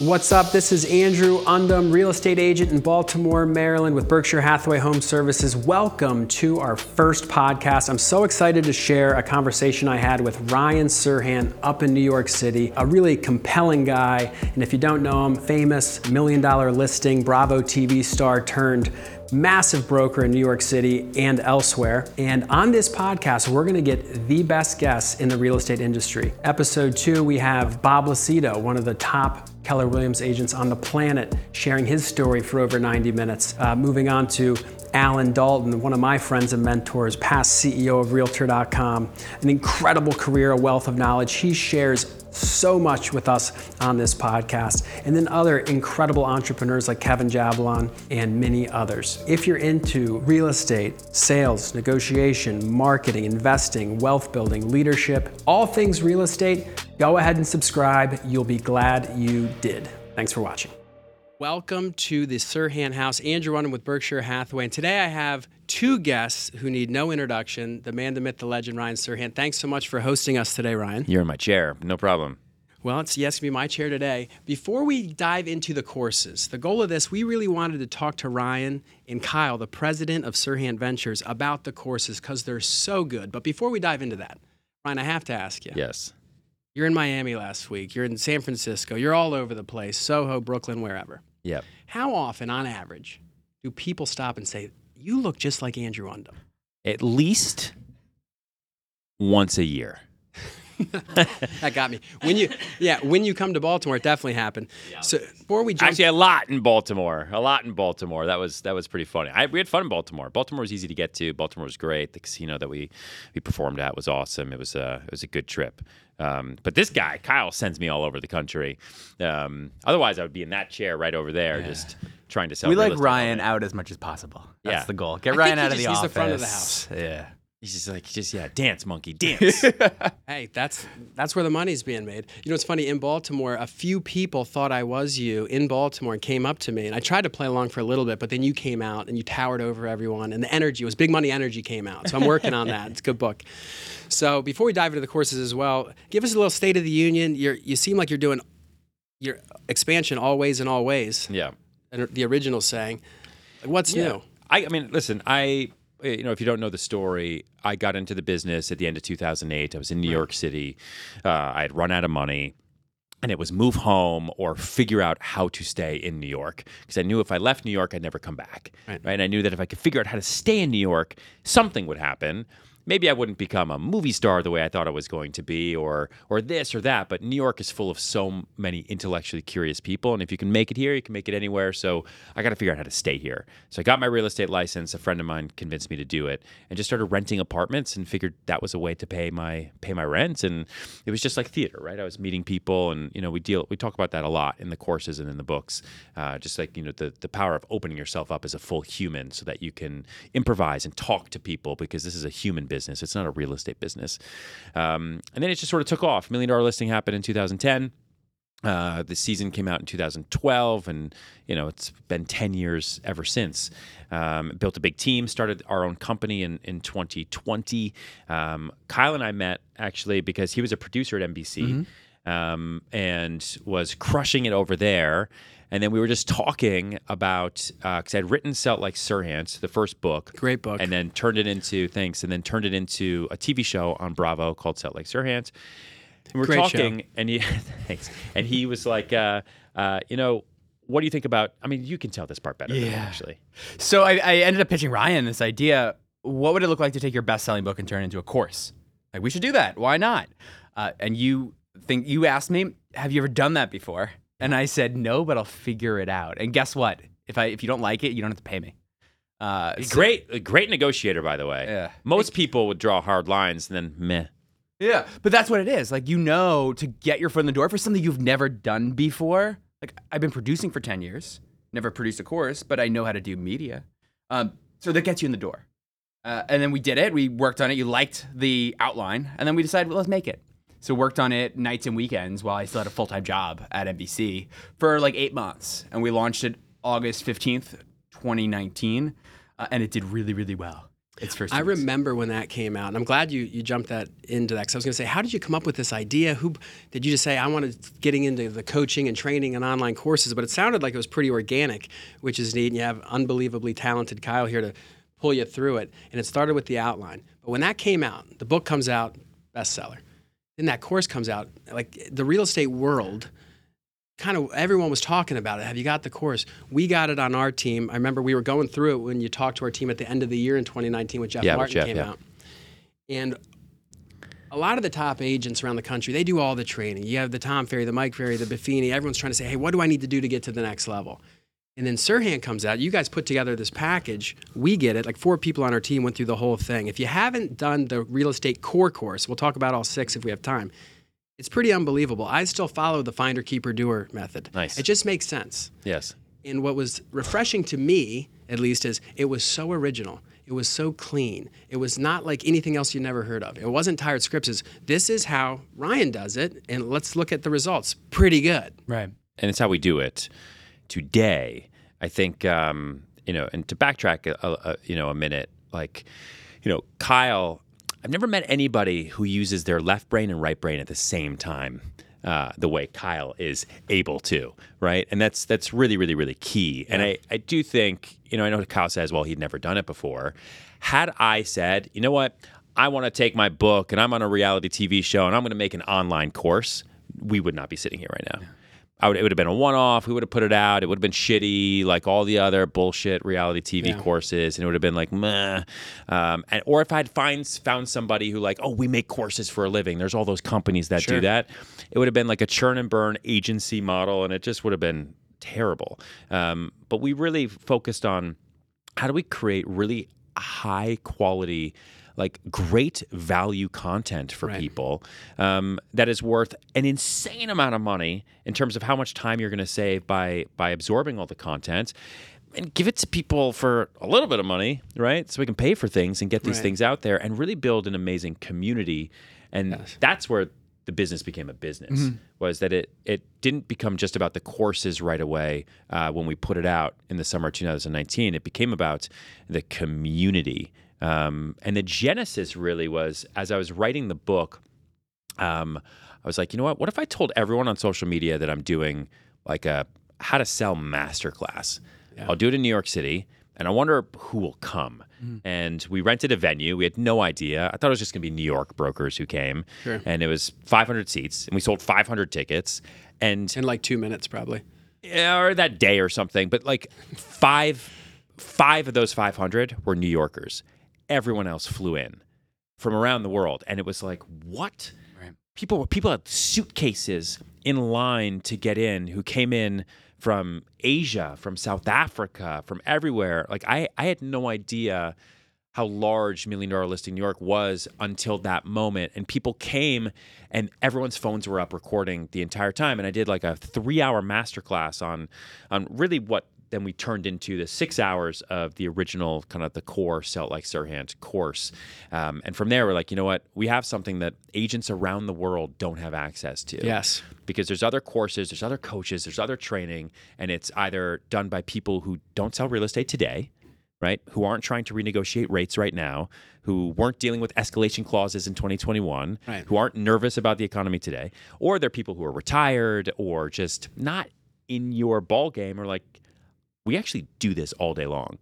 What's up? This is Andrew Undem, real estate agent in Baltimore, Maryland with Berkshire Hathaway Home Services. Welcome to our first podcast. I'm so excited to share a conversation I had with Ryan Serhant up in New York City, a really compelling guy. And if you don't know him, famous million dollar listing, Bravo TV star turned massive broker in New York City and elsewhere. And on this podcast, we're gonna get the best guests in the real estate industry. Episode two, we have Bob Lucido, one of the top Keller Williams agents on the planet, sharing his story for over 90 minutes. Uh, moving on to Alan Dalton, one of my friends and mentors, past CEO of Realtor.com, an incredible career, a wealth of knowledge. He shares so much with us on this podcast, and then other incredible entrepreneurs like Kevin Jablon and many others. If you're into real estate, sales, negotiation, marketing, investing, wealth building, leadership, all things real estate, go ahead and subscribe. You'll be glad you did. Thanks for watching. Welcome to the Serhant House. Andrew Undem with Berkshire Hathaway. And today I have two guests who need no introduction the man, the myth, the legend, Ryan Serhant. Thanks so much for hosting us today, Ryan. You're in my chair. No problem. Well, it's yes, to be my chair today. Before we dive into the courses, the goal of this, we really wanted to talk to Ryan and Kyle, the president of Serhant Ventures, about the courses because they're so good. But before we dive into that, Ryan, I have to ask you. Yes. You're in Miami last week. You're in San Francisco. You're all over the place, Soho, Brooklyn, wherever. Yep. How often, on average, do people stop and say, "You look just like Andrew Undem"? At least once a year. that got me. When you, yeah, when you come to Baltimore, it definitely happened. So before we jump, Actually, a lot in Baltimore. A lot in Baltimore. That was that was pretty funny. I, we had fun in Baltimore. Baltimore was easy to get to. Baltimore was great. The casino that we we performed at was awesome. It was a it was a good trip. Um, but this guy, Kyle, sends me all over the country. Um, otherwise, I would be in that chair right over there, just trying to sell. we real like Ryan out as much as possible. That's Yeah. the goal. Get I Ryan think he out of the just needs office. the front of the house. Yeah. He's just like, just yeah, dance, monkey, dance. Hey, that's that's where the money's being made. You know, it's funny in Baltimore. A few people thought I was you in Baltimore and came up to me, and I tried to play along for a little bit, but then you came out and you towered over everyone, and the energy was big money. Energy came out, so I'm working on that. It's a good book. So before we dive into the courses as well, give us a little state of the union. You're, you seem like you're doing your expansion always and always. yeah. and The original saying, what's Yeah. new? I, I mean, listen, I, you know, if you don't know the story, I got into the business at the end of 2008. I was in New York City. Uh, I had run out of money. And it was move home or figure out how to stay in New York because I knew if I left New York, I'd never come back. Right. And I knew that if I could figure out how to stay in New York, something would happen. Maybe I wouldn't become a movie star the way I thought I was going to be, or or this or that. But New York is full of so many intellectually curious people, and if you can make it here, you can make it anywhere. So I got to figure out how to stay here. So I got my real estate license. A friend of mine convinced me to do it, and just started renting apartments, and figured that was a way to pay my pay my rent. And it was just like theater, right? I was meeting people, and you know we deal we talk about that a lot in the courses and in the books. Uh, just like you know the the power of opening yourself up as a full human, so that you can improvise and talk to people because this is a human business. It's not a real estate business. Um, and then it just sort of took off. Million dollar listing happened in 2010. Uh, the season came out in 2012, and you know it's been 10 years ever since. Um, built a big team, started our own company in in 2020. Um, Kyle and I met actually because he was a producer at NBC um, and was crushing it over there. And then we were just talking about because I'd written "Sell It Like Serhant," the first book, Great book. and then turned it into thanks, and then turned it into a TV show on Bravo called "Sell It Like Serhant." And we're Great show. talking, and he thanks, and he was like, uh, uh, you know, what do you think about? I mean, you can tell this part better, than me, Yeah. actually. So I, I ended up pitching Ryan this idea. What would it look like to take your best-selling book and turn it into a course? Like we should do that. Why not? Uh, and you think you asked me, have you ever done that before? And I said no, but I'll figure it out. And guess what? If I if you don't like it, you don't have to pay me. Uh, so- Great, a great negotiator, by the way. Yeah. Most people would draw hard lines and then meh. Yeah, but that's what it is. Like you know, to get your foot in the door for something you've never done before. Like I've been producing for ten years, never produced a course, but I know how to do media. Um, so that gets you in the door. Uh, and then we did it. We worked on it. You liked the outline, and then we decided, well, let's make it. So worked on it nights and weekends while I still had a full time job at NBC for like eight months, and we launched it August fifteenth, twenty nineteen, uh, and it did really, really well. It's first. I weeks. remember when that came out, and I'm glad you you jumped that into that because I was going to say, how did you come up with this idea? Who did you just say I wanted getting into the coaching and training and online courses? But it sounded like it was pretty organic, which is neat. And you have unbelievably talented Kyle here to pull you through it. And it started with the outline. But when that came out, the book comes out, bestseller. Then that course comes out, like the real estate world kind of everyone was talking about it. Have you got the course? We got it on our team. I remember we were going through it when you talked to our team at the end of the year in 2019 when Jeff Yeah, Martin Jeff, came yeah. out. And a lot of the top agents around the country, they do all the training. You have the Tom Ferry, the Mike Ferry, the Buffini. Everyone's trying to say, hey, what do I need to do to get to the next level? And then Serhant comes out. You guys put together this package. We get it. Like four people on our team went through the whole thing. If you haven't done the real estate core course, we'll talk about all six if we have time. It's pretty unbelievable. I still follow the finder, keeper, doer method. Nice. It just makes sense. Yes. And what was refreshing to me, at least, is it was so original. It was so clean. It was not like anything else you never heard of. It wasn't tired scripts. It's, this is how Ryan does it, and let's look at the results. Pretty good. Right. and it's how we do it today. I think um, you know, and to backtrack a, a, you know a minute, like you know, Kyle. I've never met anybody who uses their left brain and right brain at the same time. Uh, the way Kyle is able to, right? And that's that's really, really, really key. And I, I do think, you know, I know Kyle says, well, he'd never done it before. Had I said, you know what, I want to take my book and I'm on a reality TV show and I'm going to make an online course, we would not be sitting here right now. I would, it would have been a one-off. We would have put it out. It would have been shitty, like all the other bullshit reality TV Yeah. courses, and it would have been like meh. Um, and or if I'd find found somebody who like, oh, we make courses for a living. There's all those companies that Sure. do that. It would have been like a churn and burn agency model, and it just would have been terrible. Um, but we really focused on how do we create really high quality like great value content for Right. people um, that is worth an insane amount of money in terms of how much time you're going to save by by absorbing all the content and give it to people for a little bit of money right so we can pay for things and get these Right. things out there and really build an amazing community and that's where the business became a business was that it it didn't become just about the courses right away uh, when we put it out in the summer of 2019 it became about the community um, and the genesis really was as i was writing the book um, i was like you know what? What if i told everyone on social media that i'm doing like a how to sell masterclass? I'll do it in new york city and i wonder who will come. And we rented a venue. We had no idea. I thought it was just going to be new york brokers who came. Sure. and it was 500 seats and we sold 500 tickets. And In like two minutes, probably. yeah, or that day or something. But like five, five of those 500 were New Yorkers. Everyone else flew in from around the world, and it was like, what? Right. People, people had suitcases in line to get in who came in from Asia, from South Africa, from everywhere. Like I, I had no idea how large Million Dollar Listing New York was until that moment. And people came and everyone's phones were up recording the entire time. And I did like a three hour masterclass on on really what then we turned into the six hours of the original kind of the core Sell It Like Serhant course. Um, and from there, we're like, you know what? We have something that agents around the world don't have access to Yes. because there's other courses, there's other coaches, there's other training, and it's either done by people who don't sell real estate today, right? Who aren't trying to renegotiate rates right now, who weren't dealing with escalation clauses in 2021, Right. who aren't nervous about the economy today, or they're people who are retired or just not in your ball game or like, we actually do this all day long.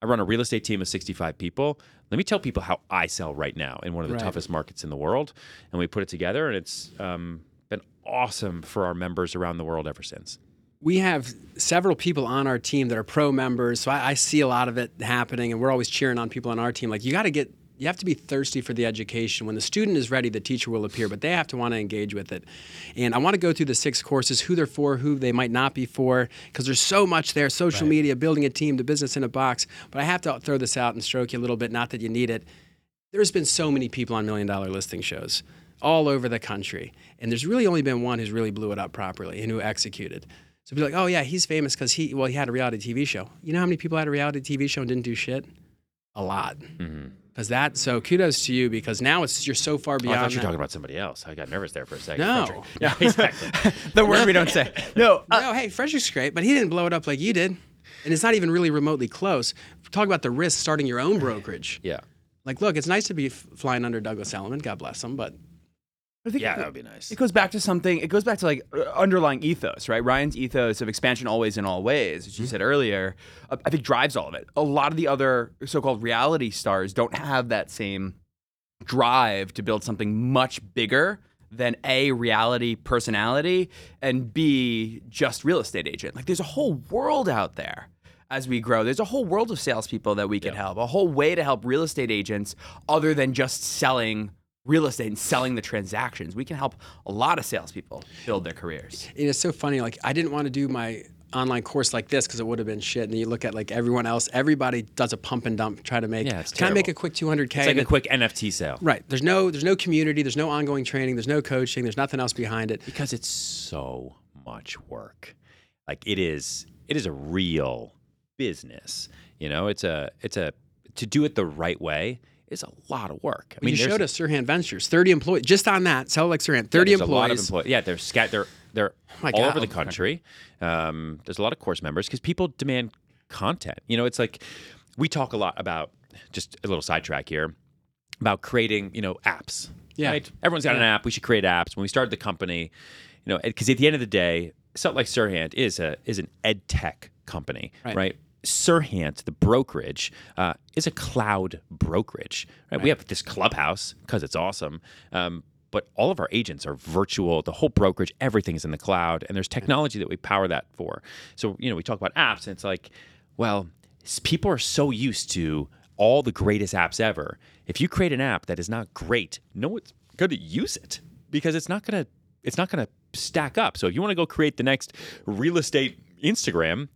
I run a real estate team of 65 people. Let me tell people how I sell right now in one of the Right. toughest markets in the world. And we put it together, and it's um, been awesome for our members around the world ever since. we have several people on our team that are pro members, so I, I see a lot of it happening, and we're always cheering on people on our team. Like you got to get, you have to be thirsty for the education. When the student is ready, the teacher will appear, but they have to want to engage with it. And I want to go through the six courses, who they're for, who they might not be for, because there's so much there: social media, building a team, the business in a box. But I have to throw this out and stroke you a little bit. Not that you need it. There's been so many people on million dollar listing shows all over the country. And there's really only been one who's really blew it up properly and who executed. So be like, oh yeah, he's famous because he well he had a reality TV show. You know how many people had a reality TV show and didn't do shit? A lot. Mm-hmm. Because that so kudos to you because now it's you're so far Oh, I beyond. thought you were talking about somebody else. I got nervous there for a second. No. Fredrik. Yeah, exactly. the word we don't say. No. uh, no, hey, Fredrik's great, but he didn't blow it up like you did, and it's not even really remotely close. Talk about the risk starting your own brokerage. yeah. Like, look, it's nice to be f- flying under Douglas Elliman. God bless him. But I think Yeah, it- that would be nice. It goes back to something. It goes back to like uh, underlying ethos, right? Ryan's ethos of expansion always in all ways, as you said earlier, uh, I think drives all of it. A lot of the other so-called reality stars don't have that same drive to build something much bigger than a reality personality and b just real estate agent. Like there's a whole world out there. As we grow, there's a whole world of salespeople that we can help. A whole way to help real estate agents, other than just selling real estate and selling the transactions. We can help a lot of salespeople build their careers. it is so funny. Like, I didn't want to do my online course like this because it would have been shit. And you look at like everyone else, everybody does a pump and dump, try to make. Yeah, it's Can I make a quick 200K? It's like a quick NFT sale. Right. There's no there's no community, there's no ongoing training, there's no coaching, there's nothing else behind it. because it's so much work. Like it is, it is a real business. You know, it's a, it's a to do it the right way is a lot of work. I mean, you showed us Serhant Ventures, 30 employees. Just on that, sell like Serhant, 30 there's employees. A lot of employees. Yeah, they're scat. They're they're my all God. over the country. Um, there's a lot of course members because people demand content. You know, it's like we talk a lot about just a little sidetrack here about creating. You know, apps. Yeah. Right? Everyone's got an app. We should create apps. When we started the company, you know, because at the end of the day, Salt Like Serhant is a is an ed tech company, Right. right? Serhant, the brokerage, uh, is a cloud brokerage. Right? We have this clubhouse because it's awesome, um, but all of our agents are virtual. The whole brokerage, everything is in the cloud, and there's technology that we power that for. So you know, we talk about apps, and it's like, well, people are so used to all the greatest apps ever. If you create an app that is not great, no one's going to use it because it's not going to it's not going to stack up. So if you want to go create the next real estate Instagram,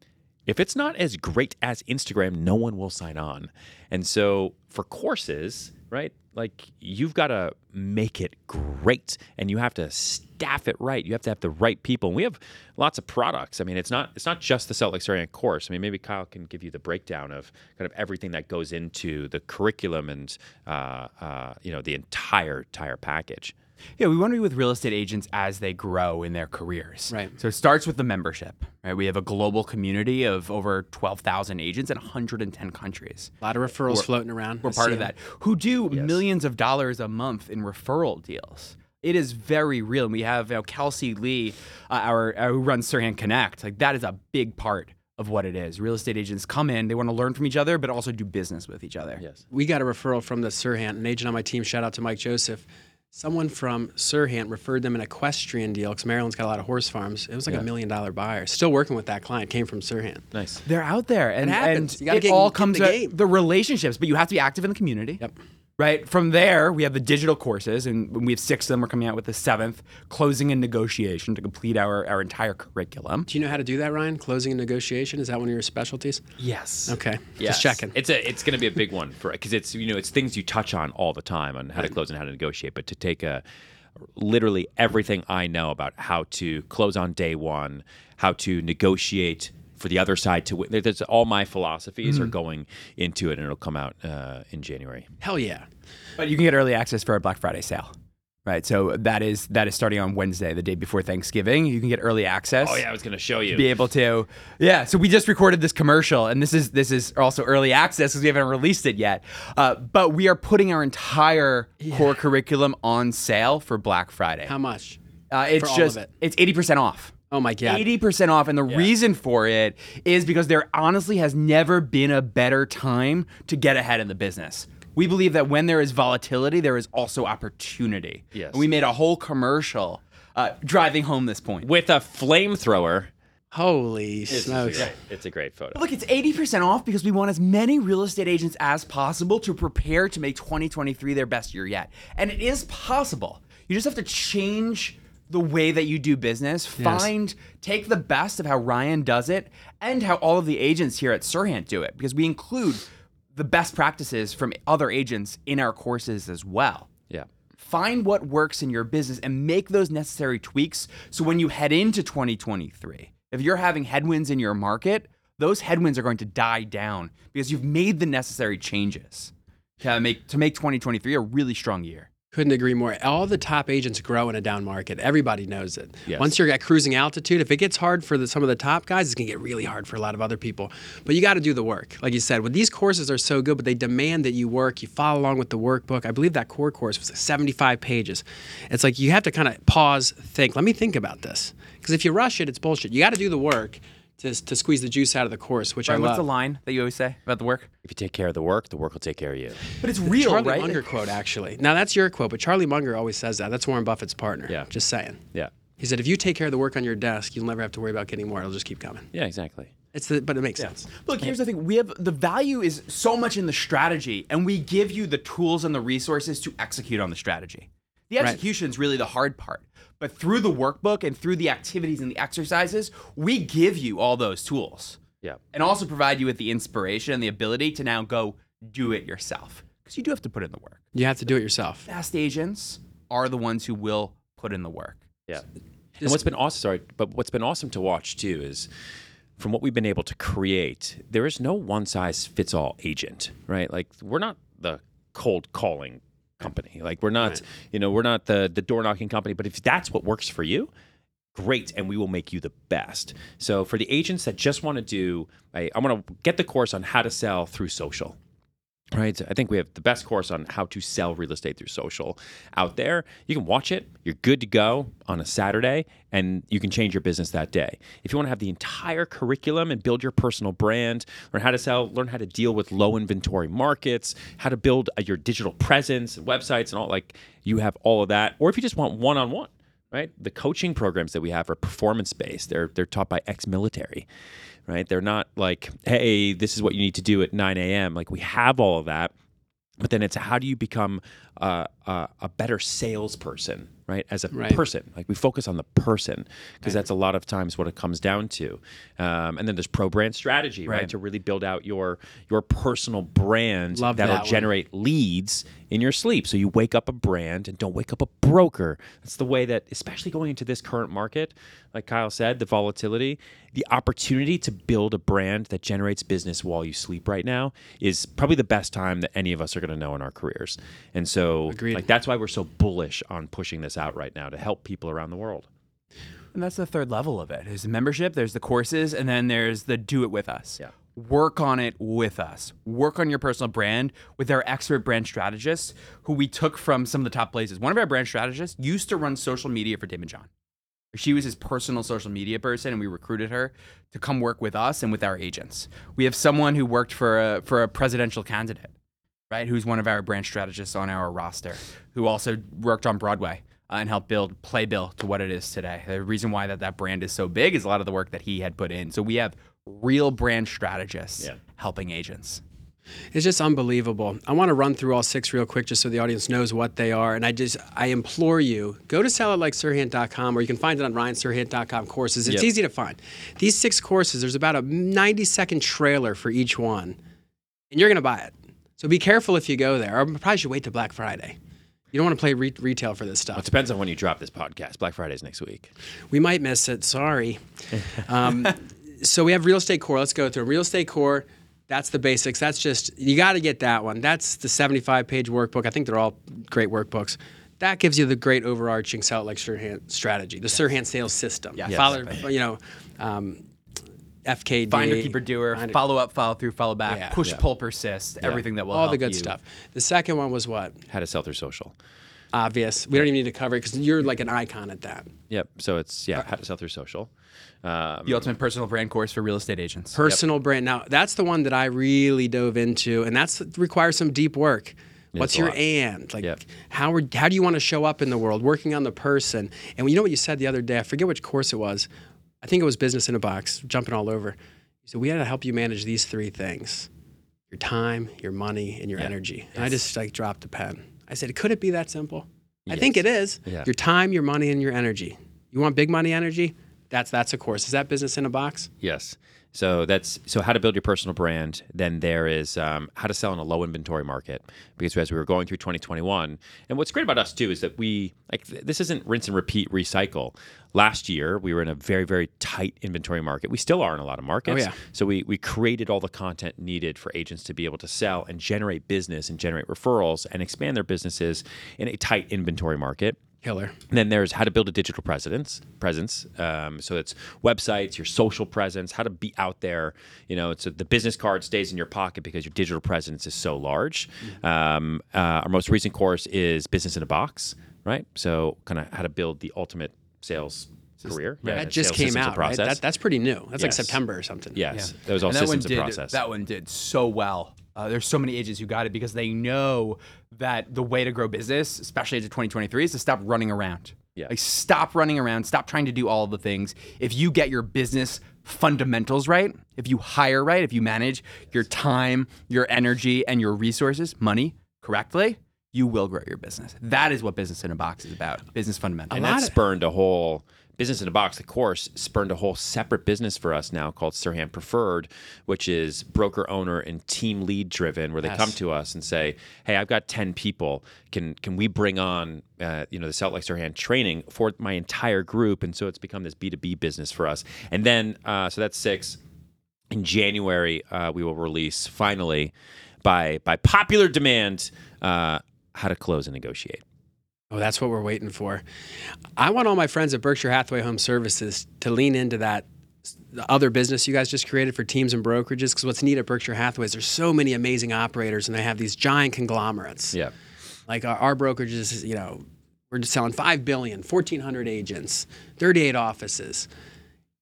if it's not as great as Instagram, no one will sign on. And so for courses, right? Like you've got to make it great and you have to staff it right. You have to have the right people. And we have lots of products. I mean, it's not it's not just the Salt Lake course. I mean, maybe Kyle can give you the breakdown of kind of everything that goes into the curriculum and uh, uh, you know the entire entire package. Yeah, we want to be with real estate agents as they grow in their careers. Right. So it starts with the membership. Right. We have a global community of over twelve thousand agents in 110 countries. A lot of referrals floating around. We're I part of that. Who do millions of dollars a month in referral deals. It is very real. And we have you know, Kelsey Lee, uh, our, our who runs Serhant Connect. Like that is a big part of what it is. Real estate agents come in, they want to learn from each other, but also do business with each other. Yes. We got a referral from the Serhant, an agent on my team. Shout out to Mike Joseph. Someone from Serhant referred them an equestrian deal because Maryland's got a lot of horse farms. It was like a million dollar buyer. Still working with that client. Came from Serhant. Nice. They're out there, and, happens. and You gotta it get- all get comes the at game. the relationships. But you have to be active in the community. Yep. Right from there, we have the digital courses, and we have six of them. We're coming out with the seventh, closing and negotiation to complete our, our entire curriculum. Do you know how to do that, Ryan? Closing and negotiation is that one of your specialties? Yes. Okay, Yes. just checking. It's a it's going to be a big one for because it's you know it's things you touch on all the time on how to close and how to negotiate. But to take a literally everything I know about how to close on day one, how to negotiate for the other side to win. There's all my philosophies are going into it, and it'll come out uh, in January. Hell yeah. But you can get early access for our Black Friday sale. Right. So that is that is starting on Wednesday, the day before Thanksgiving. You can get early access. Oh yeah, I was going to show you. Be able to, yeah. So we just recorded this commercial, and this is this is also early access because we haven't released it yet. Uh, but we are putting our entire core curriculum on sale for Black Friday. How much? Uh, it's just of it? it's eighty percent off. Oh my god. Eighty percent off, and the reason for it is because there honestly has never been a better time to get ahead in the business. We believe that when there is volatility, there is also opportunity. Yes. And we made a whole commercial uh, driving home this point. with a flamethrower. Holy It's, smokes. great. it's a great photo. Look, it's 80% off because we want as many real estate agents as possible to prepare to make 2023 their best year yet. And it is possible. You just have to change the way that you do business. Find, take the best of how Ryan does it and how all of the agents here at Serhant do it because we include the best practices from other agents in our courses as well. Yeah. Find what works in your business and make those necessary tweaks so when you head into 2023, if you're having headwinds in your market, those headwinds are going to die down because you've made the necessary changes to make to make 2023 a really strong year. Couldn't agree more. All the top agents grow in a down market. Everybody knows it. Yes. Once you're at cruising altitude, if it gets hard for the, some of the top guys, it's gonna get really hard for a lot of other people. But you got to do the work, like you said. With these courses are so good, but they demand that you work. You follow along with the workbook. I believe that core course was 75 pages. It's like you have to kind of pause, think. Let me think about this, because if you rush it, it's bullshit. You got to do the work to, to squeeze the juice out of the course, which Brian, I what's love. the line that you always say about the work? If you take care of the work, the work will take care of you. But it's real, Charlie right? Munger quote, actually. Now that's your quote, but Charlie Munger always says that. That's Warren Buffett's partner. Yeah. Just saying. Yeah. He said, if you take care of the work on your desk, you'll never have to worry about getting more. It'll just keep coming. Yeah, exactly. It's the, but it makes sense. Look, here's the thing. We have the value is so much in the strategy, and we give you the tools and the resources to execute on the strategy. The execution is really the hard part. But through the workbook and through the activities and the exercises, we give you all those tools Yeah. and also provide you with the inspiration and the ability to now go do it yourself. Because you do have to put in the work. You have to do it yourself. Fast agents are the ones who will put in the work. Yeah. and what's been awesome, sorry, but what's been awesome to watch too is from what we've been able to create, there is no one size fits all agent, right? Like we're not the cold calling company. Like we're not, you know, we're not the the door knocking company. But if that's what works for you, great, and we will make you the best. So for the agents that just want to do, I, I want to get the course on how to sell through social. Right. I think we have the best course on how to sell real estate through social out there. You can watch it. You're good to go on a Saturday and you can change your business that day. If you want to have the entire curriculum and build your personal brand, learn how to sell, learn how to deal with low inventory markets, how to build uh, your digital presence and websites and all like you have all of that. Or if you just want one on one, right? The coaching programs that we have are performance based. They're they're taught by ex-military, right? They're not like, hey, this is what you need to do at 9 a.m. Like we have all of that, but then it's how do you become uh, uh, a better salesperson, right? As a Right. person, like we focus on the person because that's a lot of times what it comes down to. Um, and then there's pro brand strategy, right? Right. To really build out your your personal brand Love that'll that generate leads in your sleep. So you wake up a brand and don't wake up a broker. That's the way that, especially going into this current market, like Kyle said, the volatility, the opportunity to build a brand that generates business while you sleep right now is probably the best time that any of us are going to know in our careers. And so, Agreed. like that's why we're so bullish on pushing this out right now to help people around the world. And that's the third level of it. There's the membership, there's the courses, and then there's the do it with us. Yeah. Work on it with us. Work on your personal brand with our expert brand strategists who we took from some of the top places. One of our brand strategists used to run social media for Daymond John. She was his personal social media person, and we recruited her to come work with us and with our agents. We have someone who worked for a, for a presidential candidate, right? Who's one of our brand strategists on our roster, who also worked on Broadway uh, and help build Playbill to what it is today. The reason why that, that brand is so big is a lot of the work that he had put in. So we have real brand strategists Yeah. helping agents. It's just unbelievable. I want to run through all six real quick just so the audience knows what they are. And I just, I implore you, go to sellitlikeserhant.com or you can find it on ryanserhant.com courses. It's Yep. easy to find. These six courses, there's about a 90 second trailer for each one, and you're going to buy it. So be careful if you go there. Or probably should wait to Black Friday. You don't want to play re- retail for this stuff. It depends on when you drop this podcast. Black Friday's next week. We might miss it. Sorry. Um, so we have real estate core. Let's go through real estate core. That's the basics. That's just you got to get that one. That's the 75 page workbook. I think they're all great workbooks. That gives you the great overarching sell it like Serhant strategy, the Serhant sales system. Yes. Follow, you know, um, FKD. Finder, keeper, doer, Finder- follow up, follow through, follow back, Yeah. push, Yeah. pull, persist, everything that will all the good you. stuff. The second one was what? How to sell through social. Obvious. We don't even need to cover it because you're like an icon at that. Yep. So it's yeah, how to sell through social. Um, The ultimate personal brand course for real estate agents. personal brand. Now that's the one that I really dove into, and that's requires some deep work. What's your lot. and like? Yep. How are, how do you want to show up in the world? Working on the person, and you know what you said the other day. I forget which course it was. I think it was business in a box. Jumping all over. You said we had to help you manage these three things: your time, your money, and your energy. And I just like dropped the pen. I said, could it be that simple? I think it is. Yeah. Your time, your money, and your energy. You want big money energy? That's that's a course. Is that business in a box? Yes. So that's so how to build your personal brand. Then there is um, how to sell in a low inventory market. Because as we were going through 2021, and what's great about us too is that we like th- this isn't rinse and repeat, recycle. Last year we were in a very very tight inventory market. We still are in a lot of markets. Oh, yeah. So we we created all the content needed for agents to be able to sell and generate business and generate referrals and expand their businesses in a tight inventory market. Killer. And then there's how to build a digital presence. Presence. Um, so it's websites, your social presence, how to be out there. You know, it's a, the business card stays in your pocket because your digital presence is so large. Um, uh, our most recent course is business in a box, right? So kind of how to build the ultimate sales career. Yeah, That just came out, right? That, that's pretty new. That's like September or something. yes, that was all And that one systems did and process. that one did so well. Uh, there's so many agents who got it because they know that the way to grow business, especially into 2023, is to stop running around. Yeah. Like stop running around, stop trying to do all the things. If you get your business fundamentals right, if you hire right, if you manage your time, your energy, and your resources, money correctly, you will grow your business. That is what business in a box is about. Business fundamentals. and that spurned a whole business in a box. The course spurned a whole separate business for us now called Serhant Preferred, which is broker owner and team lead driven, where they come to us and say, "Hey, I've got ten people. Can can we bring on uh, you know the Salt Lake Serhant training for my entire group?" And so it's become this B two B business for us. And then uh, so that's six. In January, uh, we will release finally, by by popular demand, uh, how to close and negotiate. Oh, that's what we're waiting for. I want all my friends at Berkshire Hathaway Home Services to lean into that the other business you guys just created for teams and brokerages because what's neat at Berkshire Hathaway is there's so many amazing operators and they have these giant conglomerates. Yeah. Like our, our brokerages, you know, we're just selling 5 billion, 1400 agents, 38 offices.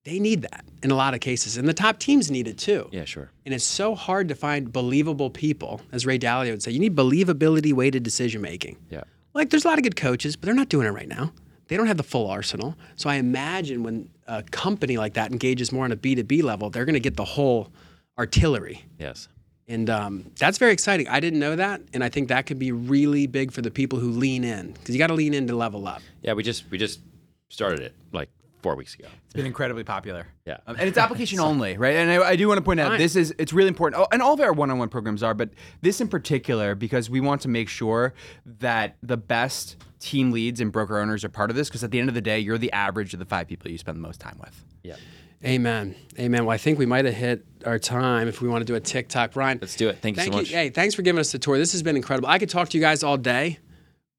They need that in a lot of cases. And the top teams need it too. Yeah. Sure. And it's so hard to find believable people, as Ray Dalio would say. You need believability weighted decision making. Yeah. Like, there's a lot of good coaches, but they're not doing it right now. They don't have the full arsenal. So I imagine when a company like that engages more on a B2B level, they're going to get the whole artillery. Yes. And um, that's very exciting. I didn't know that. And I think that could be really big for the people who lean in because you got to lean in to level up. Yeah, we just we just started it like four weeks ago. It's been incredibly popular. Yeah. Um, and it's application only, right? And I, I do want to point out Fine. this is it's really important. Oh, and all of our one-on-one programs are, but this in particular because we want to make sure that the best team leads and broker owners are part of this. Because at the end of the day, you're the average of the five people you spend the most time with. Yeah. Amen. Amen. Well, I think we might have hit our time if we want to do a TikTok. Brian, Let's do it. Thank you thank so you. much. Hey, thanks for giving us the tour. This has been incredible. I could talk to you guys all day,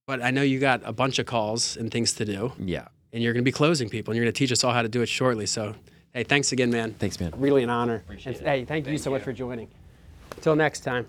but I know you got a bunch of calls and things to do. Yeah. And you're going to be closing people, and you're going to teach us all how to do it shortly. So, hey, thanks again, man. Thanks, man. Really an honor. Appreciate And, Hey, thank, you so much for joining. Until next time.